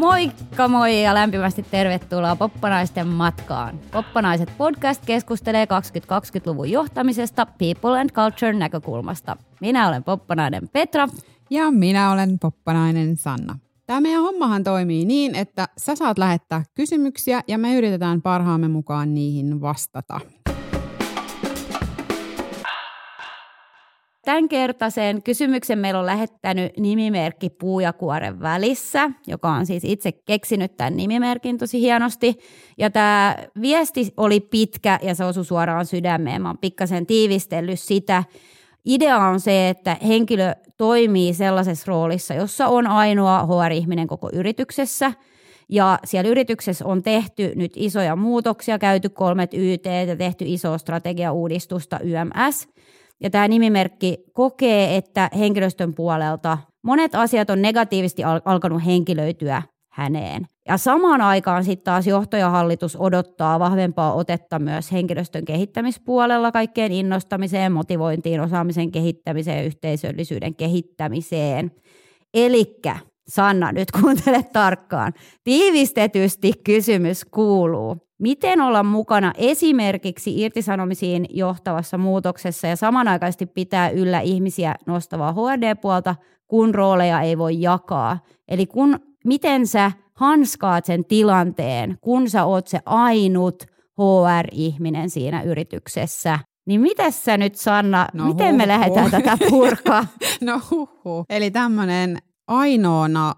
Moikka moi ja lämpimästi tervetuloa Poppanaisten matkaan. Poppanaiset podcast keskustelee 2020-luvun johtamisesta People and Culture näkökulmasta. Minä olen Poppanainen Petra. Ja minä olen Poppanainen Sanna. Tämä meidän hommahan toimii niin, että sä saat lähettää kysymyksiä ja me yritetään parhaamme mukaan niihin vastata. Tämänkertaisen kysymyksen meillä on lähettänyt nimimerkki Puu ja kuoren välissä, joka on siis itse keksinyt tämän nimimerkin tosi hienosti. Ja tämä viesti oli pitkä ja se osui suoraan sydämeen. Mä oon pikkasen tiivistellyt sitä. Idea on se, että henkilö toimii sellaisessa roolissa, jossa on ainoa HR-ihminen koko yrityksessä – ja siellä yrityksessä on tehty nyt isoja muutoksia, käyty kolmet YT ja tehty isoa strategiauudistusta YMS. Ja tämä nimimerkki kokee, että henkilöstön puolelta monet asiat on negatiivisesti alkanut henkilöityä häneen. Ja samaan aikaan sitten taas johtajahallitus odottaa vahvempaa otetta myös henkilöstön kehittämispuolella kaikkeen innostamiseen, motivointiin, osaamisen kehittämiseen yhteisöllisyyden kehittämiseen. Elikkä Sanna, nyt kuuntele tarkkaan. Tiivistetysti kysymys kuuluu, miten olla mukana esimerkiksi irtisanomisiin johtavassa muutoksessa ja samanaikaisesti pitää yllä ihmisiä nostavaa HD-puolta, kun rooleja ei voi jakaa. Eli kun, miten sä hanskaat sen tilanteen, kun sä oot se ainut HR-ihminen siinä yrityksessä. Niin miten sä nyt Sanna, no miten huhu. me lähdetään tätä purkaa? no huhu. Eli tämmöinen ainoana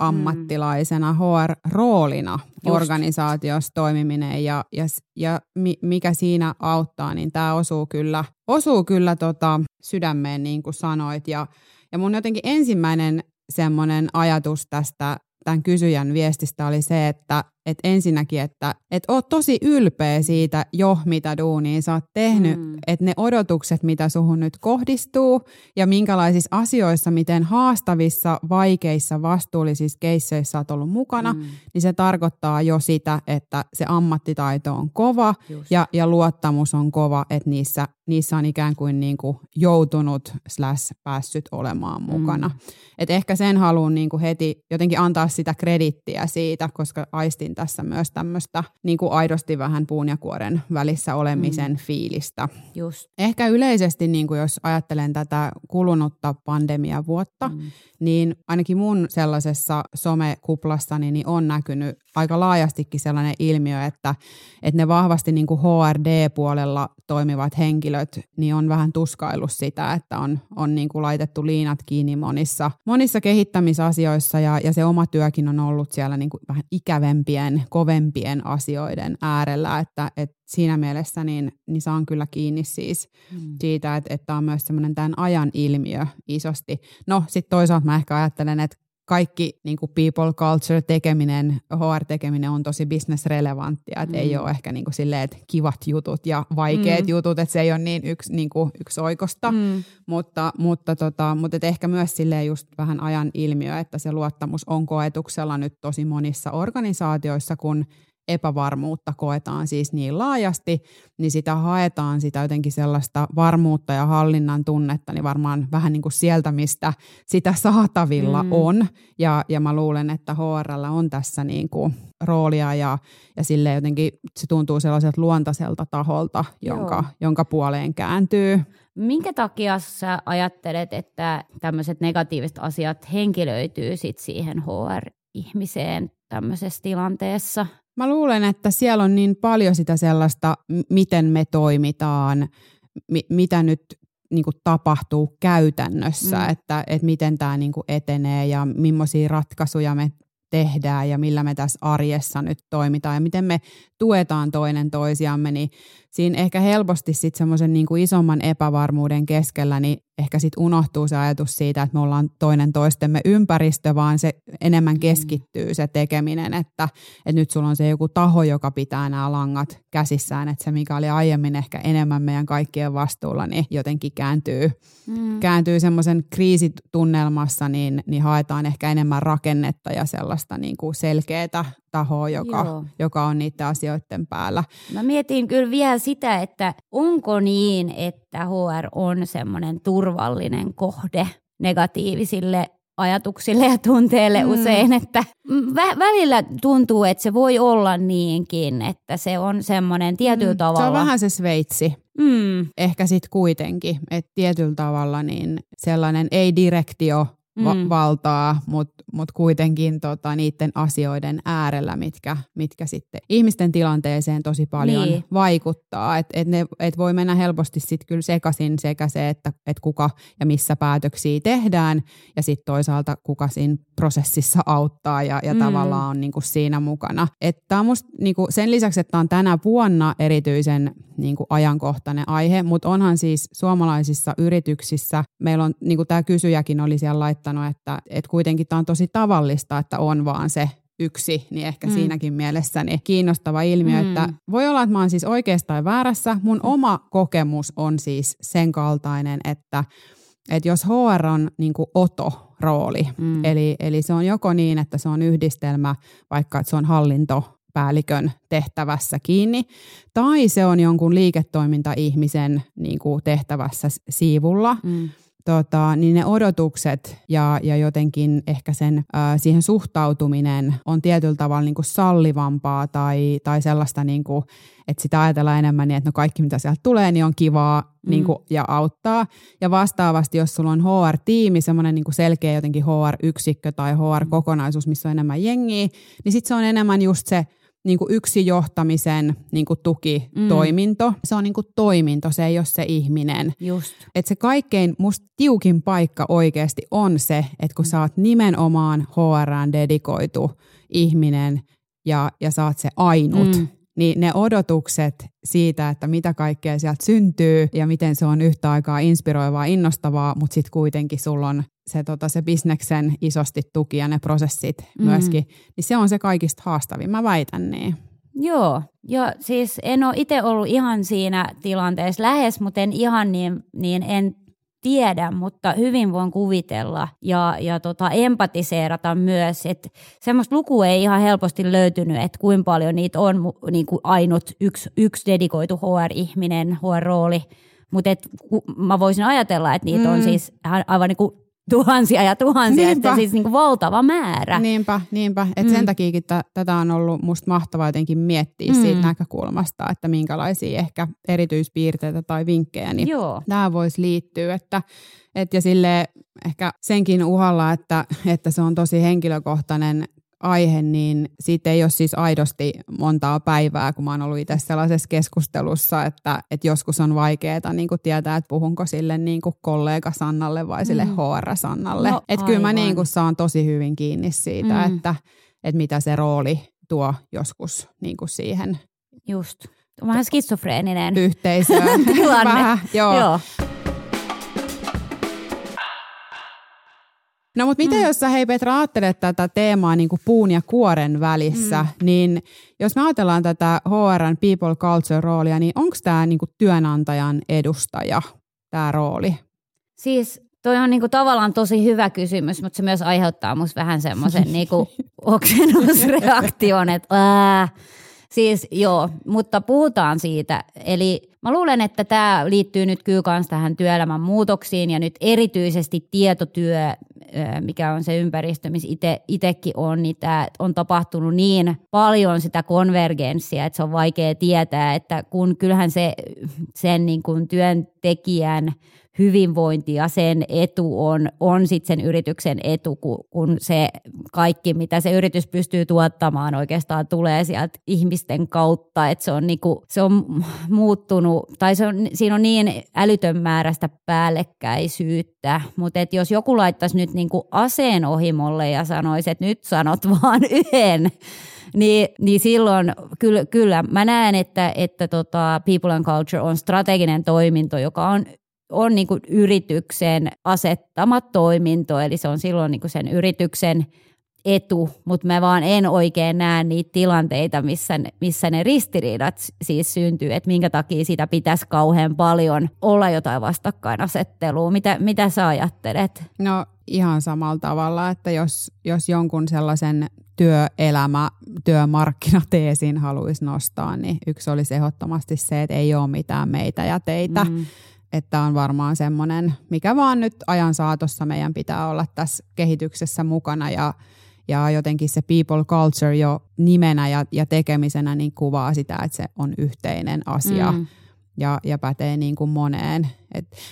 HR-ammattilaisena, mm. HR-roolina Just. organisaatiossa toimiminen ja, ja, ja mikä siinä auttaa, niin tämä osuu kyllä, osuu kyllä tota sydämeen, niin kuin sanoit. Ja, ja mun jotenkin ensimmäinen semmoinen ajatus tästä tämän kysyjän viestistä oli se, että et ensinnäkin, että et oot tosi ylpeä siitä jo, mitä duunia sä oot tehnyt, mm. että ne odotukset, mitä suhun nyt kohdistuu ja minkälaisissa asioissa, miten haastavissa, vaikeissa, vastuullisissa keisseissä oot ollut mukana, mm. niin se tarkoittaa jo sitä, että se ammattitaito on kova ja, ja luottamus on kova, että niissä, niissä on ikään kuin, niin kuin joutunut slash päässyt olemaan mukana. Mm. Et ehkä sen haluan niin kuin heti jotenkin antaa sitä kredittiä siitä, koska aistin tässä myös tämmöistä niin kuin aidosti vähän puun ja kuoren välissä olemisen mm. fiilistä. Just. Ehkä yleisesti, niin kuin jos ajattelen tätä kulunutta pandemiavuotta, mm. niin ainakin mun sellaisessa somekuplassani niin on näkynyt aika laajastikin sellainen ilmiö, että, että ne vahvasti niin kuin HRD-puolella toimivat henkilöt niin on vähän tuskaillut sitä, että on, on niin kuin laitettu liinat kiinni monissa, monissa kehittämisasioissa ja, ja se oma työkin on ollut siellä niin kuin vähän ikävempien, kovempien asioiden äärellä, että, että siinä mielessä niin, niin saan kyllä kiinni siis mm. siitä, että, että on myös semmoinen tämän ajan ilmiö isosti. No sitten toisaalta mä ehkä ajattelen, että kaikki niin kuin people culture tekeminen, HR-tekeminen on tosi business-relevanttia, että mm. ei ole ehkä niin kuin silleen, että kivat jutut ja vaikeat mm. jutut, että se ei ole niin yksi, niin kuin yksi oikosta, mm. mutta, mutta, tota, mutta et ehkä myös silleen just vähän ajan ilmiö, että se luottamus on koetuksella nyt tosi monissa organisaatioissa, kun epävarmuutta koetaan siis niin laajasti, niin sitä haetaan sitä jotenkin sellaista varmuutta ja hallinnan tunnetta, niin varmaan vähän niin kuin sieltä, mistä sitä saatavilla mm. on. Ja, ja mä luulen, että HRL on tässä niin kuin roolia ja, ja sille jotenkin se tuntuu sellaiselta luontaiselta taholta, jonka, jonka puoleen kääntyy. Minkä takia sä ajattelet, että tämmöiset negatiiviset asiat henkilöityy sit siihen HR-ihmiseen tämmöisessä tilanteessa? Mä luulen, että siellä on niin paljon sitä sellaista, miten me toimitaan, mi- mitä nyt niin kuin tapahtuu käytännössä, mm. että, että miten tämä niin kuin etenee ja millaisia ratkaisuja me tehdään ja millä me tässä arjessa nyt toimitaan ja miten me tuetaan toinen toisiamme, niin siinä ehkä helposti sitten semmoisen niin isomman epävarmuuden keskellä, niin ehkä sitten unohtuu se ajatus siitä, että me ollaan toinen toistemme ympäristö, vaan se enemmän mm. keskittyy se tekeminen, että, että nyt sulla on se joku taho, joka pitää nämä langat käsissään, että se mikä oli aiemmin ehkä enemmän meidän kaikkien vastuulla, niin jotenkin kääntyy, mm. kääntyy semmoisen kriisitunnelmassa, niin, niin haetaan ehkä enemmän rakennetta ja sellaista niin kuin selkeää tahoa, joka, joka on niiden asioiden päällä. Mä mietin kyllä vielä sitä, että onko niin, että HR on semmoinen turvallinen kohde negatiivisille ajatuksille ja tunteille mm. usein, että vä- välillä tuntuu, että se voi olla niinkin, että se on semmoinen tietyllä mm. tavalla. Se on vähän se Sveitsi. Mm. Ehkä sitten kuitenkin, että tietyllä tavalla niin sellainen ei-direktio va- mm. valtaa, mutta mut kuitenkin tota, niiden asioiden äärellä, mitkä, mitkä sitten ihmisten tilanteeseen tosi paljon niin. vaikuttaa. Että et et voi mennä helposti sitten kyllä sekaisin sekä se, että et kuka ja missä päätöksiä tehdään, ja sitten toisaalta kuka siinä prosessissa auttaa ja, ja mm. tavallaan on niinku siinä mukana. Että musta niinku, sen lisäksi, että tämä on tänä vuonna erityisen niinku, ajankohtainen aihe, mutta onhan siis suomalaisissa yrityksissä, meillä on, niin kuin tämä kysyjäkin oli siellä laittanut, että, että kuitenkin tämä on tosi tavallista, että on vaan se yksi, niin ehkä mm. siinäkin mielessä niin kiinnostava ilmiö, mm. että voi olla, että mä oon siis oikeastaan väärässä. Mun oma kokemus on siis sen kaltainen, että, että jos HR on niin oto, rooli. Mm. Eli, eli se on joko niin, että se on yhdistelmä, vaikka että se on hallintopäällikön tehtävässä kiinni, tai se on jonkun liiketoiminta-ihmisen niin kuin tehtävässä siivulla. Mm tota, niin ne odotukset ja, ja jotenkin ehkä sen ää, siihen suhtautuminen on tietyllä tavalla niin kuin sallivampaa tai, tai sellaista, niin kuin, että sitä ajatellaan enemmän niin, että no kaikki mitä sieltä tulee, niin on kivaa mm. niin kuin, ja auttaa. Ja vastaavasti, jos sulla on HR-tiimi, semmoinen niin selkeä jotenkin HR-yksikkö tai HR-kokonaisuus, missä on enemmän jengiä, niin sitten se on enemmän just se – niin kuin yksi johtamisen niin kuin tukitoiminto. Mm. Se on niin kuin toiminto, se ei ole se ihminen. Just. Et se kaikkein musta tiukin paikka oikeasti on se, että kun sä oot nimenomaan HRään dedikoitu ihminen ja, ja sä oot se ainut, mm niin ne odotukset siitä, että mitä kaikkea sieltä syntyy ja miten se on yhtä aikaa inspiroivaa, innostavaa, mutta sitten kuitenkin sulla on se, tota, se bisneksen isosti tuki ja ne prosessit mm. myöskin, niin se on se kaikista haastavin, mä väitän niin. Joo, ja siis en ole itse ollut ihan siinä tilanteessa lähes, mutta en ihan niin, niin en tiedä, mutta hyvin voin kuvitella ja, ja tota, empatiseerata myös, että semmoista lukua ei ihan helposti löytynyt, että kuinka paljon niitä on niin kuin ainut yksi, yksi dedikoitu HR-ihminen, HR-rooli, mutta mä voisin ajatella, että niitä mm. on siis aivan niin kuin tuhansia ja tuhansia, niinpä. että siis niin kuin valtava määrä. Niinpä, niinpä. Et mm. sen takia t- tätä on ollut musta mahtavaa jotenkin miettiä mm. siitä näkökulmasta, että minkälaisia ehkä erityispiirteitä tai vinkkejä niin Joo. nämä voisi liittyä. Että, et ja sille ehkä senkin uhalla, että, että se on tosi henkilökohtainen aihe, niin siitä ei ole siis aidosti montaa päivää, kun mä oon ollut itse sellaisessa keskustelussa, että, että joskus on vaikeaa niin tietää, että puhunko sille niin kuin kollega Sannalle vai sille mm. HR-Sannalle. No, että kyllä mä niin kuin saan tosi hyvin kiinni siitä, mm. että, että mitä se rooli tuo joskus niin kuin siihen. Just. Vähän skitsofreeninen yhteisö. tilanne. Vähän, joo. joo. No mutta mitä mm. jos sä hei Petra ajattelet tätä teemaa niin kuin puun ja kuoren välissä, mm. niin jos me ajatellaan tätä HRn people culture roolia, niin onko tämä niin kuin työnantajan edustaja, tämä rooli? Siis toi on niinku tavallaan tosi hyvä kysymys, mutta se myös aiheuttaa musta vähän semmoisen niinku oksennusreaktion, että ää, Siis joo, mutta puhutaan siitä. Eli mä luulen, että tämä liittyy nyt kyllä myös tähän työelämän muutoksiin ja nyt erityisesti tietotyö, mikä on se ympäristö, missä itsekin on, niin tämä on tapahtunut niin paljon sitä konvergenssia, että se on vaikea tietää, että kun kyllähän se sen niin kuin työntekijän hyvinvointi ja sen etu on, on sitten sen yrityksen etu, kun, se kaikki, mitä se yritys pystyy tuottamaan oikeastaan tulee sieltä ihmisten kautta, että se on, niinku, se on muuttunut, tai se on, siinä on niin älytön määrästä päällekkäisyyttä, mutta jos joku laittaisi nyt niinku aseen ohimolle ja sanoisi, että nyt sanot vaan yhden, niin, niin silloin kyllä, kyllä mä näen, että, että tota People and Culture on strateginen toiminto, joka on on niin kuin yrityksen asettama toiminto, eli se on silloin niin kuin sen yrityksen etu, mutta mä vaan en oikein näe niitä tilanteita, missä, missä ne ristiriidat siis syntyy, että minkä takia sitä pitäisi kauhean paljon olla jotain vastakkainasettelua. Mitä, mitä sä ajattelet? No ihan samalla tavalla, että jos, jos jonkun sellaisen työelämä, työmarkkinateesin haluaisi nostaa, niin yksi olisi ehdottomasti se, että ei ole mitään meitä ja teitä. Mm että on varmaan semmoinen, mikä vaan nyt ajan saatossa meidän pitää olla tässä kehityksessä mukana ja, ja jotenkin se people culture jo nimenä ja, ja tekemisenä niin kuvaa sitä, että se on yhteinen asia mm. ja, ja pätee niin kuin moneen.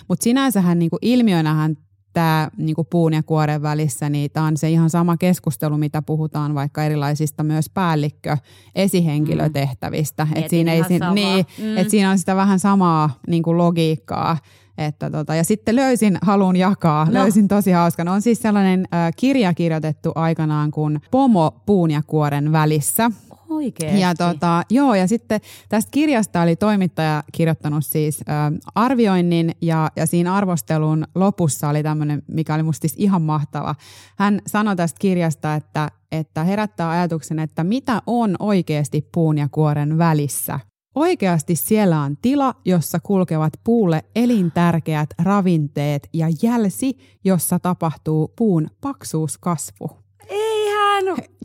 Mutta sinänsähän niin kuin ilmiönähän tämä niin puun ja kuoren välissä, niin tämä on se ihan sama keskustelu, mitä puhutaan vaikka erilaisista myös päällikkö esihenkilötehtävistä. Mm. Et siinä, ei, niin, mm. et siinä on sitä vähän samaa niin logiikkaa. Että tota, ja sitten löysin, halun jakaa, no. löysin tosi hauskan. On siis sellainen äh, kirja kirjoitettu aikanaan kuin Pomo puun ja kuoren välissä. Oikeasti. Ja tota, joo, ja sitten tästä kirjasta oli toimittaja kirjoittanut siis ä, arvioinnin ja, ja siinä arvostelun lopussa oli tämmöinen, mikä oli musta siis ihan mahtava. Hän sanoi tästä kirjasta, että, että herättää ajatuksen, että mitä on oikeasti puun ja kuoren välissä. Oikeasti siellä on tila, jossa kulkevat puulle elintärkeät ravinteet ja jälsi, jossa tapahtuu puun paksuuskasvu.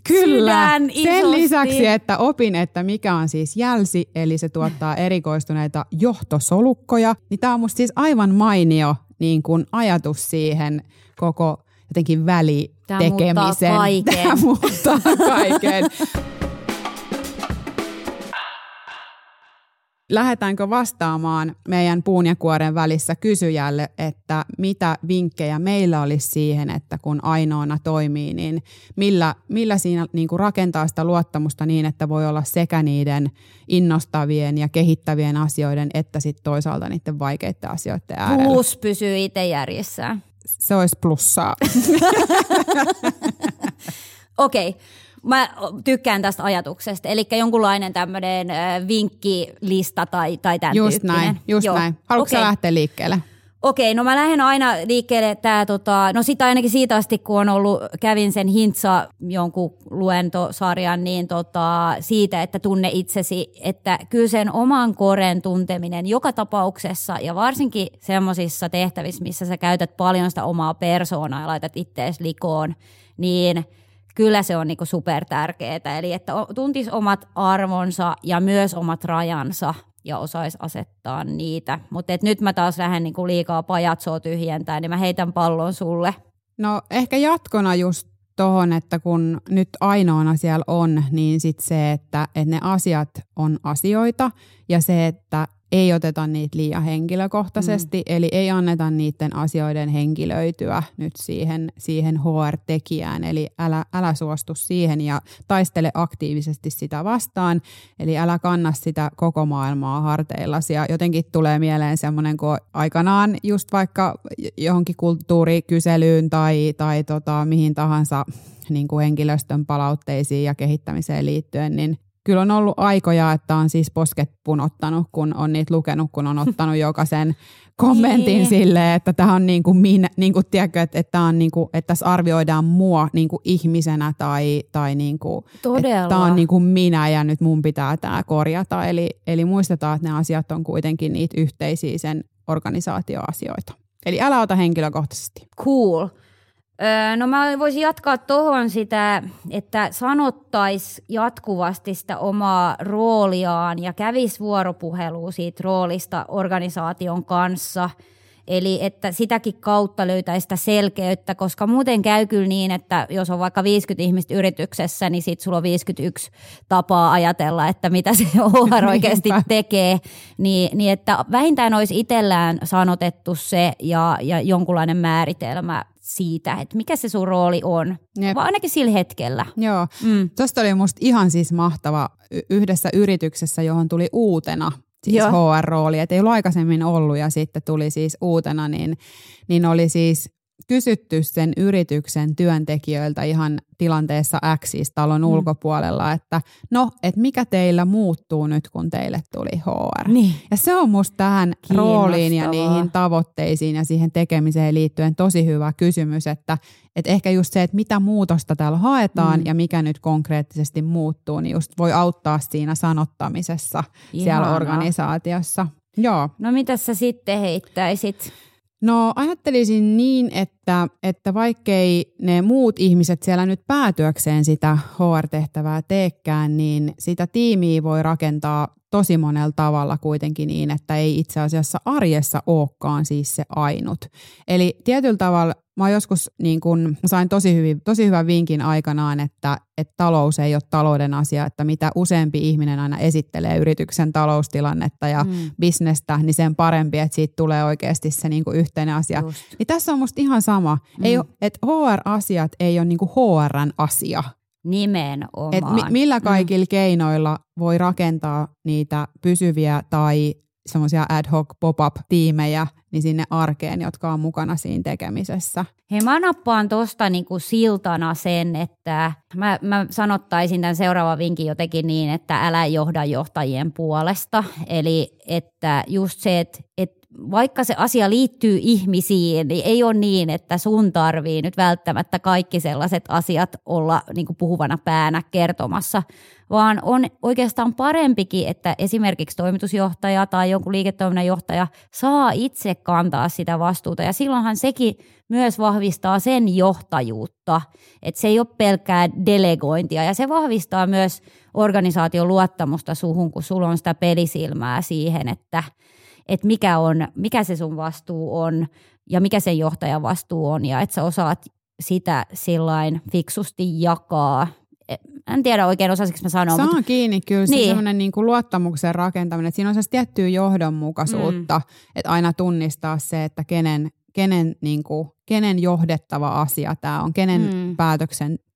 Kyllä. Sen lisäksi, että opin, että mikä on siis jälsi, eli se tuottaa erikoistuneita johtosolukkoja, niin tämä on musta siis aivan mainio niin kuin ajatus siihen koko jotenkin välitekemisen. Tämä muuttaa kaiken. Tämä muuttaa kaiken. Lähdetäänkö vastaamaan meidän puun ja kuoren välissä kysyjälle, että mitä vinkkejä meillä olisi siihen, että kun ainoana toimii, niin millä, millä siinä niin kuin rakentaa sitä luottamusta niin, että voi olla sekä niiden innostavien ja kehittävien asioiden, että sitten toisaalta niiden vaikeiden asioiden äärellä. Plus pysyy itse järjissään. Se olisi plussaa. Okei. Okay mä tykkään tästä ajatuksesta, eli jonkunlainen tämmöinen vinkkilista tai, tai tämän Just tyyppinen. näin, just Joo. näin. Haluatko okay. lähteä liikkeelle? Okei, no mä lähden aina liikkeelle tää, tota, no sitä ainakin siitä asti, kun on ollut, kävin sen Hintsa jonkun luentosarjan, niin tota, siitä, että tunne itsesi, että kyllä sen oman koren tunteminen joka tapauksessa ja varsinkin semmoisissa tehtävissä, missä sä käytät paljon sitä omaa persoonaa ja laitat ittees likoon, niin – kyllä se on niinku super tärkeää. Eli että tuntisi omat arvonsa ja myös omat rajansa ja osaisi asettaa niitä. Mutta nyt mä taas lähden niinku liikaa pajatsoa tyhjentää, niin mä heitän pallon sulle. No ehkä jatkona just tuohon, että kun nyt ainoana siellä on, niin sitten se, että, että ne asiat on asioita ja se, että ei oteta niitä liian henkilökohtaisesti, mm. eli ei anneta niiden asioiden henkilöityä nyt siihen, siihen HR-tekijään, eli älä, älä suostu siihen ja taistele aktiivisesti sitä vastaan, eli älä kanna sitä koko maailmaa harteillasi. Ja jotenkin tulee mieleen semmoinen, kun aikanaan just vaikka johonkin kulttuurikyselyyn tai, tai tota, mihin tahansa niin kuin henkilöstön palautteisiin ja kehittämiseen liittyen, niin kyllä on ollut aikoja, että on siis posket punottanut, kun on niitä lukenut, kun on ottanut jokaisen kommentin niin. silleen, että tämä on niin kuin minä, niin kuin, tiedätkö, että, että, on niin kuin, että tässä arvioidaan mua niin kuin ihmisenä tai, tai niin kuin, että tämä on niin kuin minä ja nyt mun pitää tämä korjata. Eli, eli muistetaan, että ne asiat on kuitenkin niitä yhteisiä sen organisaatioasioita. Eli älä ota henkilökohtaisesti. Cool. No mä voisin jatkaa tuohon sitä, että sanottaisi jatkuvasti sitä omaa rooliaan ja kävisi vuoropuhelua siitä roolista organisaation kanssa – Eli että sitäkin kautta löytäisi sitä selkeyttä, koska muuten käy kyllä niin, että jos on vaikka 50 ihmistä yrityksessä, niin sitten sulla on 51 tapaa ajatella, että mitä se OR oikeasti tekee. Niin, niin että vähintään olisi itsellään sanotettu se ja, ja jonkunlainen määritelmä siitä, että mikä se sun rooli on, Jep. vaan ainakin sillä hetkellä. Joo, mm. tuosta oli musta ihan siis mahtava yhdessä yrityksessä, johon tuli uutena siis HR-rooli, että ei ollut aikaisemmin ollut ja sitten tuli siis uutena, niin, niin oli siis kysytty sen yrityksen työntekijöiltä ihan tilanteessa X, siis talon mm. ulkopuolella, että no, että mikä teillä muuttuu nyt, kun teille tuli HR. Niin. Ja se on musta tähän rooliin ja niihin tavoitteisiin ja siihen tekemiseen liittyen tosi hyvä kysymys, että, että ehkä just se, että mitä muutosta täällä haetaan mm. ja mikä nyt konkreettisesti muuttuu, niin just voi auttaa siinä sanottamisessa Ihana. siellä organisaatiossa. Joo. No mitä sä sitten heittäisit? No ajattelisin niin, että, että vaikkei ne muut ihmiset siellä nyt päätyäkseen sitä HR-tehtävää teekään, niin sitä tiimiä voi rakentaa tosi monella tavalla kuitenkin niin, että ei itse asiassa arjessa olekaan siis se ainut. Eli tietyllä tavalla mä joskus niin kun, sain tosi, hyvin, tosi hyvän vinkin aikanaan, että, että talous ei ole talouden asia, että mitä useampi ihminen aina esittelee yrityksen taloustilannetta ja mm. bisnestä, niin sen parempi, että siitä tulee oikeasti se niin yhteinen asia. Just. Niin tässä on musta ihan sama, mm. ei että HR-asiat ei ole niin HRn asia. Nimenomaan. Et mi- millä mm. kaikilla mm. keinoilla voi rakentaa niitä pysyviä tai semmoisia ad hoc pop-up-tiimejä niin sinne arkeen, jotka on mukana siinä tekemisessä. Hei, mä nappaan tuosta niinku siltana sen, että mä, mä sanottaisin tämän seuraavan vinkin jotenkin niin, että älä johda johtajien puolesta. Eli että just se, että, että vaikka se asia liittyy ihmisiin, niin ei ole niin, että sun tarvii nyt välttämättä kaikki sellaiset asiat olla niin kuin puhuvana päänä kertomassa, vaan on oikeastaan parempikin, että esimerkiksi toimitusjohtaja tai jonkun liiketoiminnan johtaja saa itse kantaa sitä vastuuta. Ja silloinhan sekin myös vahvistaa sen johtajuutta, että se ei ole pelkkää delegointia. Ja se vahvistaa myös organisaation luottamusta suhun, kun sulla on sitä pelisilmää siihen, että – että mikä, on, mikä se sun vastuu on ja mikä sen johtajan vastuu on ja että sä osaat sitä sillain fiksusti jakaa. E, en tiedä oikein osasiko mä sanoa. Saa mutta... kiinni kyllä niin. se semmoinen niin kuin luottamuksen rakentaminen, että siinä on se tiettyä johdonmukaisuutta, mm. että aina tunnistaa se, että kenen, kenen, niin kuin, kenen johdettava asia tämä on, kenen mm.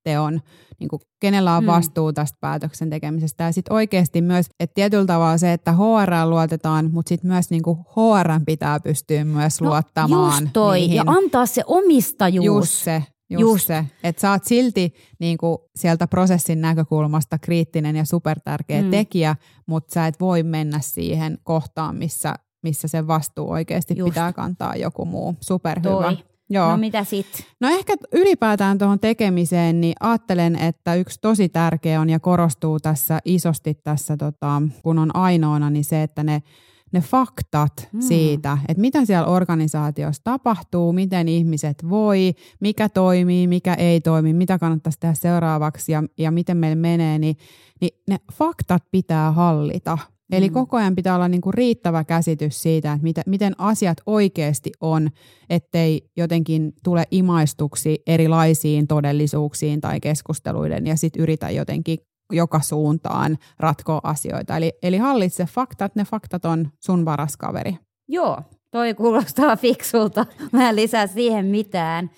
Päätöksenteon niin kuin, kenellä on hmm. vastuu tästä päätöksen tekemisestä. Ja sitten oikeasti myös, että tietyllä tavalla se, että HR luotetaan, mutta sitten myös niin kuin HR pitää pystyä myös no, luottamaan. Just toi, niihin. ja antaa se omistajuus. Just se, Just, Just. se, että sä oot silti niin kuin sieltä prosessin näkökulmasta kriittinen ja supertärkeä mm. tekijä, mutta sä et voi mennä siihen kohtaan, missä, missä se vastuu oikeasti Just. pitää kantaa joku muu. Superhyvä. Toi. Joo. No mitä sitten? No ehkä ylipäätään tuohon tekemiseen, niin ajattelen, että yksi tosi tärkeä on ja korostuu tässä isosti tässä, tota, kun on ainoana, niin se, että ne, ne faktat hmm. siitä, että mitä siellä organisaatiossa tapahtuu, miten ihmiset voi, mikä toimii, mikä ei toimi, mitä kannattaisi tehdä seuraavaksi ja, ja miten meillä menee, niin, niin ne faktat pitää hallita. Eli mm. koko ajan pitää olla niinku riittävä käsitys siitä, että mitä, miten asiat oikeasti on, ettei jotenkin tule imaistuksi erilaisiin todellisuuksiin tai keskusteluiden ja sitten yritä jotenkin joka suuntaan ratkoa asioita. Eli, eli hallitse faktat, ne faktat on sun paras kaveri. Joo, toi kuulostaa fiksulta. Mä en lisää siihen mitään.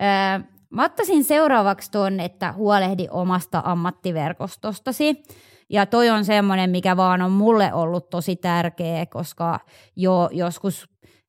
Öö, mä ottaisin seuraavaksi tuon, että huolehdi omasta ammattiverkostostasi. Ja toi on semmoinen, mikä vaan on mulle ollut tosi tärkeä, koska jo joskus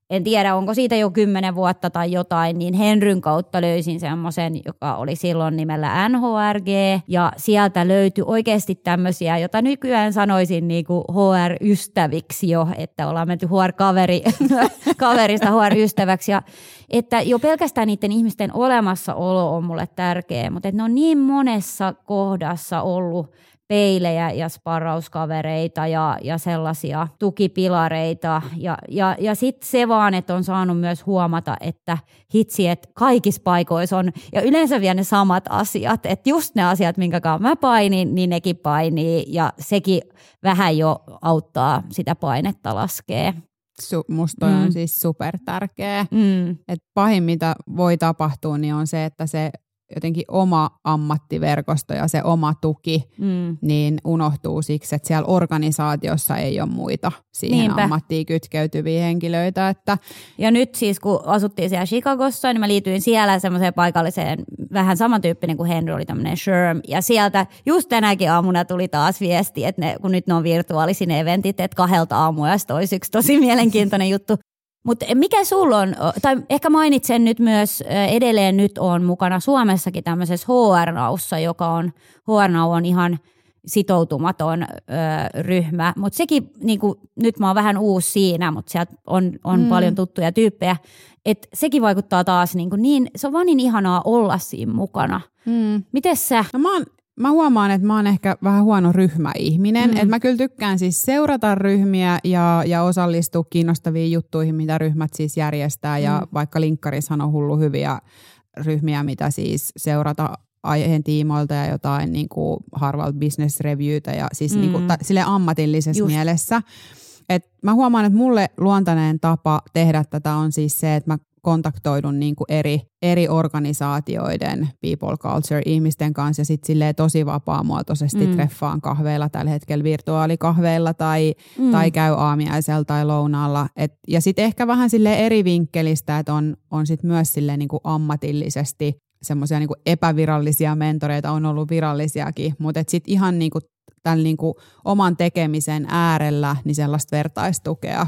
en tiedä onko siitä jo kymmenen vuotta tai jotain, niin Henryn kautta löysin semmoisen, joka oli silloin nimellä NHRG, ja sieltä löytyi oikeasti tämmöisiä, jota nykyään sanoisin niin kuin HR-ystäviksi jo, että ollaan menty HR-kaveri, kaverista HR-ystäväksi, ja että jo pelkästään niiden ihmisten olemassaolo on mulle tärkeä, mutta ne on niin monessa kohdassa ollut peilejä ja sparrauskavereita ja, ja sellaisia tukipilareita. Ja, ja, ja sitten se vaan, että on saanut myös huomata, että hitsi, että kaikissa paikoissa on, ja yleensä vielä ne samat asiat, että just ne asiat, minkä mä painin, niin nekin painii, ja sekin vähän jo auttaa sitä painetta laskee. Su, musta mm. on siis super tärkeä. Mm. Et pahin mitä voi tapahtua, niin on se, että se jotenkin oma ammattiverkosto ja se oma tuki, mm. niin unohtuu siksi, että siellä organisaatiossa ei ole muita siihen Niinpä. ammattiin kytkeytyviä henkilöitä. Että... Ja nyt siis kun asuttiin siellä Chicagossa, niin mä liityin siellä semmoiseen paikalliseen, vähän samantyyppinen kuin Henry oli tämmöinen Sherm. Ja sieltä just tänäkin aamuna tuli taas viesti, että ne, kun nyt ne on virtuaalisin eventit, että kahdelta aamuyöstä olisi yksi tosi mielenkiintoinen juttu. Mutta mikä sulla on, tai ehkä mainitsen nyt myös, edelleen nyt on mukana Suomessakin tämmöisessä HR-naussa, joka on, hr on ihan sitoutumaton ö, ryhmä, mutta sekin, niinku, nyt mä oon vähän uusi siinä, mutta sieltä on, on mm. paljon tuttuja tyyppejä, että sekin vaikuttaa taas niinku niin, se on vaan niin ihanaa olla siinä mukana. Mm. Miten sä? No mä oon mä huomaan, että mä oon ehkä vähän huono ryhmäihminen. Mm. Että mä kyllä tykkään siis seurata ryhmiä ja, ja osallistua kiinnostaviin juttuihin, mitä ryhmät siis järjestää. Mm. Ja vaikka linkkarissahan on hullu hyviä ryhmiä, mitä siis seurata aiheen tiimoilta ja jotain niin kuin Harvard Business Reviewtä ja siis mm. niin kuin, ta, sille ammatillisessa Just. mielessä. Et mä huomaan, että mulle luontainen tapa tehdä tätä on siis se, että mä kontaktoidun niin kuin eri, eri organisaatioiden people culture-ihmisten kanssa ja sitten tosi vapaamuotoisesti mm. treffaan kahveilla tällä hetkellä virtuaalikahveilla tai, mm. tai käy aamiaisella tai lounaalla. Et, ja sitten ehkä vähän sille eri vinkkelistä, että on, on sitten myös sille niin kuin ammatillisesti semmoisia niin epävirallisia mentoreita, on ollut virallisiakin, mutta sitten ihan niin kuin tämän niin kuin oman tekemisen äärellä niin sellaista vertaistukea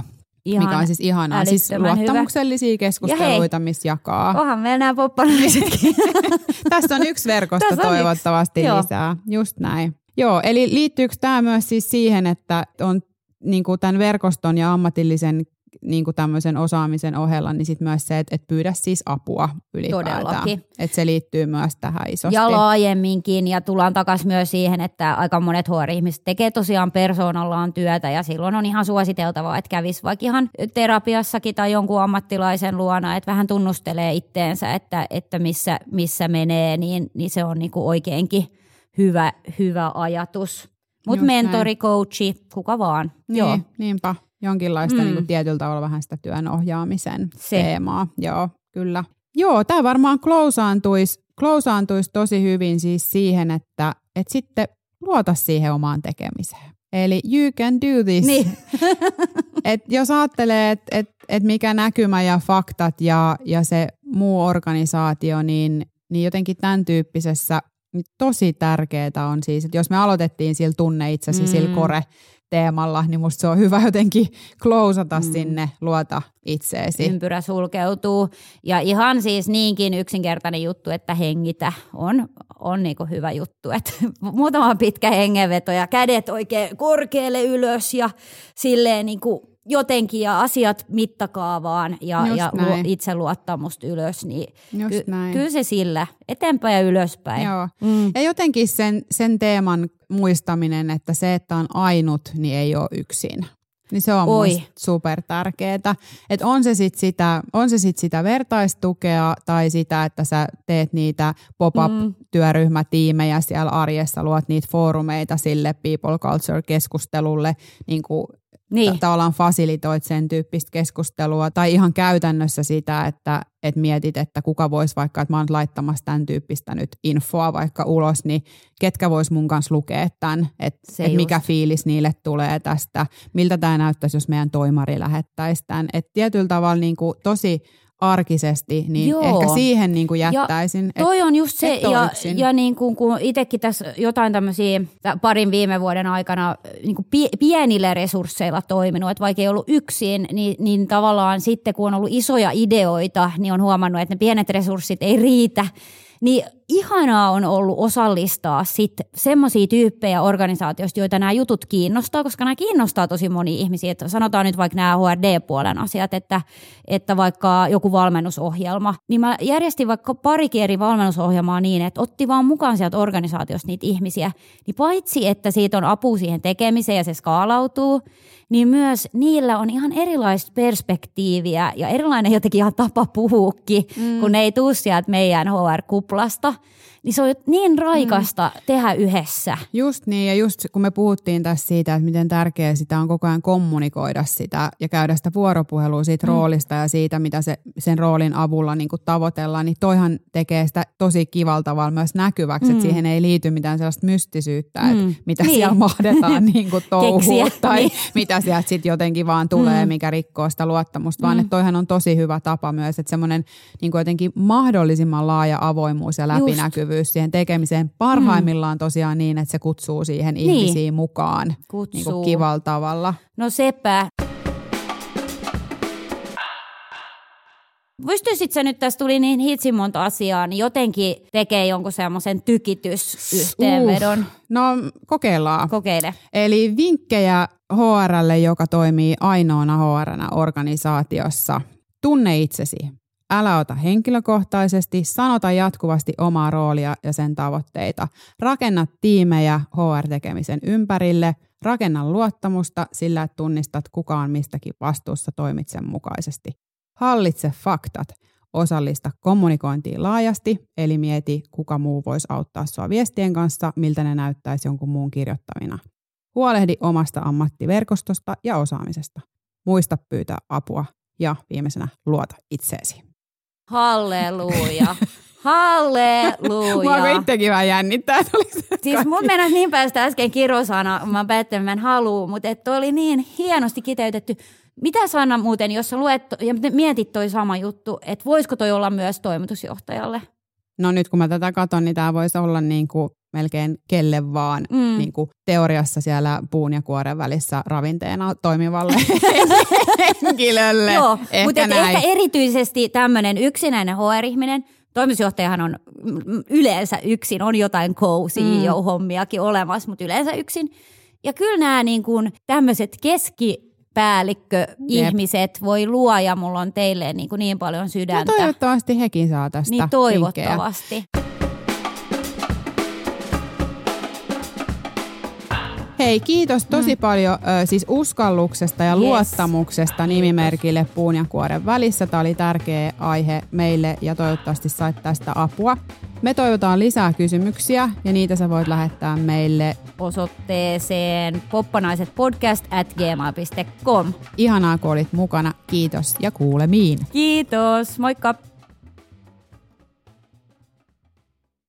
Ihan mikä on siis ihanaa. Siis luottamuksellisia hyvä. keskusteluita, missä jakaa. Onhan meillä nämä poppanaisetkin. Tässä on yksi verkosto Tässä toivottavasti yksi. lisää. Just näin. Joo, eli liittyykö tämä myös siis siihen, että on niin kuin tämän verkoston ja ammatillisen niin kuin tämmöisen osaamisen ohella, niin sitten myös se, että, että pyydä siis apua ylipäätään. Että se liittyy myös tähän isosti. Ja laajemminkin, ja tullaan takaisin myös siihen, että aika monet HR-ihmiset tekee tosiaan persoonallaan työtä, ja silloin on ihan suositeltavaa, että kävisi vaikka ihan terapiassakin tai jonkun ammattilaisen luona, että vähän tunnustelee itteensä, että, että missä, missä menee, niin, niin se on niin kuin oikeinkin hyvä, hyvä ajatus. Mutta mentori, coachi, kuka vaan. Niin, Joo. Niinpä jonkinlaista mm. niin kuin tietyllä tavalla vähän sitä työn ohjaamisen Se. teemaa. Joo, kyllä. Joo, tämä varmaan klousaantuisi klousaantuisi tosi hyvin siis siihen, että, että sitten luota siihen omaan tekemiseen. Eli you can do this. Niin. et jos ajattelee, että et, et mikä näkymä ja faktat ja, ja se muu organisaatio, niin, niin jotenkin tämän tyyppisessä niin tosi tärkeää on siis, että jos me aloitettiin sillä tunne itsesi, mm. sillä kore teemalla, niin musta se on hyvä jotenkin klousata mm. sinne, luota itseesi. Ympyrä sulkeutuu. Ja ihan siis niinkin yksinkertainen juttu, että hengitä on, on niinku hyvä juttu. Et muutama pitkä hengenveto ja kädet oikein korkealle ylös ja silleen niinku jotenkin ja asiat mittakaavaan ja, ja luo, itseluottamusta ylös, niin ky, kyllä se sillä eteenpäin ja ylöspäin. Joo. Mm. Ja jotenkin sen, sen teeman muistaminen, että se, että on ainut, niin ei ole yksin. Niin se on super tärkeää. Että on se sitten sitä, on se sit sitä vertaistukea tai sitä, että sä teet niitä pop-up-työryhmätiimejä mm. siellä arjessa, luot niitä foorumeita sille people culture-keskustelulle niin kuin niin. tavallaan fasilitoit sen tyyppistä keskustelua tai ihan käytännössä sitä, että, että mietit, että kuka voisi vaikka, että mä oon laittamassa tämän tyyppistä nyt infoa vaikka ulos, niin ketkä vois mun kanssa lukea tämän, että, että mikä fiilis niille tulee tästä, miltä tämä näyttäisi, jos meidän toimari lähettäisi tämän. Että tietyllä tavalla niin kuin tosi arkisesti, niin Joo. ehkä siihen niin kuin jättäisin. Ja toi on just se, ja, ja niin kuin, kun itsekin tässä jotain tämmöisiä parin viime vuoden aikana niin kuin pienillä resursseilla toiminut, että vaikka ei ollut yksin, niin, niin tavallaan sitten kun on ollut isoja ideoita, niin on huomannut, että ne pienet resurssit ei riitä, niin ihanaa on ollut osallistaa sitten semmoisia tyyppejä organisaatioista, joita nämä jutut kiinnostaa, koska nämä kiinnostaa tosi moni ihmisiä. Että sanotaan nyt vaikka nämä HRD-puolen asiat, että, että vaikka joku valmennusohjelma, niin mä järjestin vaikka pari eri valmennusohjelmaa niin, että otti vaan mukaan sieltä organisaatiosta niitä ihmisiä, niin paitsi että siitä on apu siihen tekemiseen ja se skaalautuu, niin myös niillä on ihan erilaista perspektiiviä ja erilainen jotenkin ihan tapa puhuukin, mm. kun ne ei tuu sieltä meidän HR-kuplasta niin se on niin raikasta mm. tehdä yhdessä. Just niin, ja just kun me puhuttiin tässä siitä, että miten tärkeää sitä on koko ajan kommunikoida sitä ja käydä sitä vuoropuhelua siitä mm. roolista ja siitä, mitä se, sen roolin avulla niin kuin tavoitellaan, niin toihan tekee sitä tosi kivalta tavalla myös näkyväksi, mm. että siihen ei liity mitään sellaista mystisyyttä, mm. että mitä niin. siellä mahdetaan niin kuin touhua tai niin. mitä sieltä sitten jotenkin vaan tulee, mm. mikä rikkoo sitä luottamusta, vaan mm. että toihan on tosi hyvä tapa myös, että semmoinen niin jotenkin mahdollisimman laaja avoimuus ja läpinäkyvyys näkyvyys siihen tekemiseen parhaimmillaan mm. tosiaan niin, että se kutsuu siihen niin. ihmisiin mukaan kutsuu. Niin kuin kivalla tavalla. No sepä. Pystyisit sä nyt, tässä tuli niin hitsin monta asiaa, niin jotenkin tekee jonkun semmoisen tykitysyhteenvedon? Uh, no kokeillaan. Kokeile. Eli vinkkejä HRlle, joka toimii ainoana HRna organisaatiossa. Tunne itsesi. Älä ota henkilökohtaisesti, sanota jatkuvasti omaa roolia ja sen tavoitteita. Rakenna tiimejä HR-tekemisen ympärille, rakenna luottamusta sillä, että tunnistat kukaan mistäkin vastuussa toimit sen mukaisesti. Hallitse faktat. Osallista kommunikointiin laajasti, eli mieti, kuka muu voisi auttaa sua viestien kanssa, miltä ne näyttäisi jonkun muun kirjoittamina. Huolehdi omasta ammattiverkostosta ja osaamisesta. Muista pyytää apua ja viimeisenä luota itseesi. Halleluja. Halleluja. Mua itsekin vähän jännittää. Siis mun mennä niin päästä äsken kirosana, mä päättelin, mä en halua, mutta että oli niin hienosti kiteytetty. Mitä Sanna muuten, jos sä luet ja mietit toi sama juttu, että voisiko toi olla myös toimitusjohtajalle? No nyt kun mä tätä katson, niin tämä voisi olla niin kuin melkein kelle vaan mm. niin kuin teoriassa siellä puun ja kuoren välissä ravinteena toimivalle henkilölle. Joo, ehkä mutta ehkä erityisesti tämmöinen yksinäinen HR-ihminen, toimitusjohtajahan on yleensä yksin, on jotain co-CEO-hommiakin mm. olemassa, mutta yleensä yksin. Ja kyllä nämä niin kuin tämmöiset keski päällikkö-ihmiset Jep. voi luoja, mulla on teille niin, kuin niin paljon sydäntä. No toivottavasti hekin saa tästä Niin toivottavasti. Vinkkejä. Hei, kiitos tosi mm. paljon ö, siis uskalluksesta ja yes. luottamuksesta nimimerkille puun ja kuoren välissä. Tämä oli tärkeä aihe meille ja toivottavasti sait tästä apua. Me toivotaan lisää kysymyksiä ja niitä sä voit lähettää meille osoitteeseen poppanaisetpodcast at gmail.com. Ihanaa, kun olit mukana. Kiitos ja kuulemiin. Kiitos. Moikka.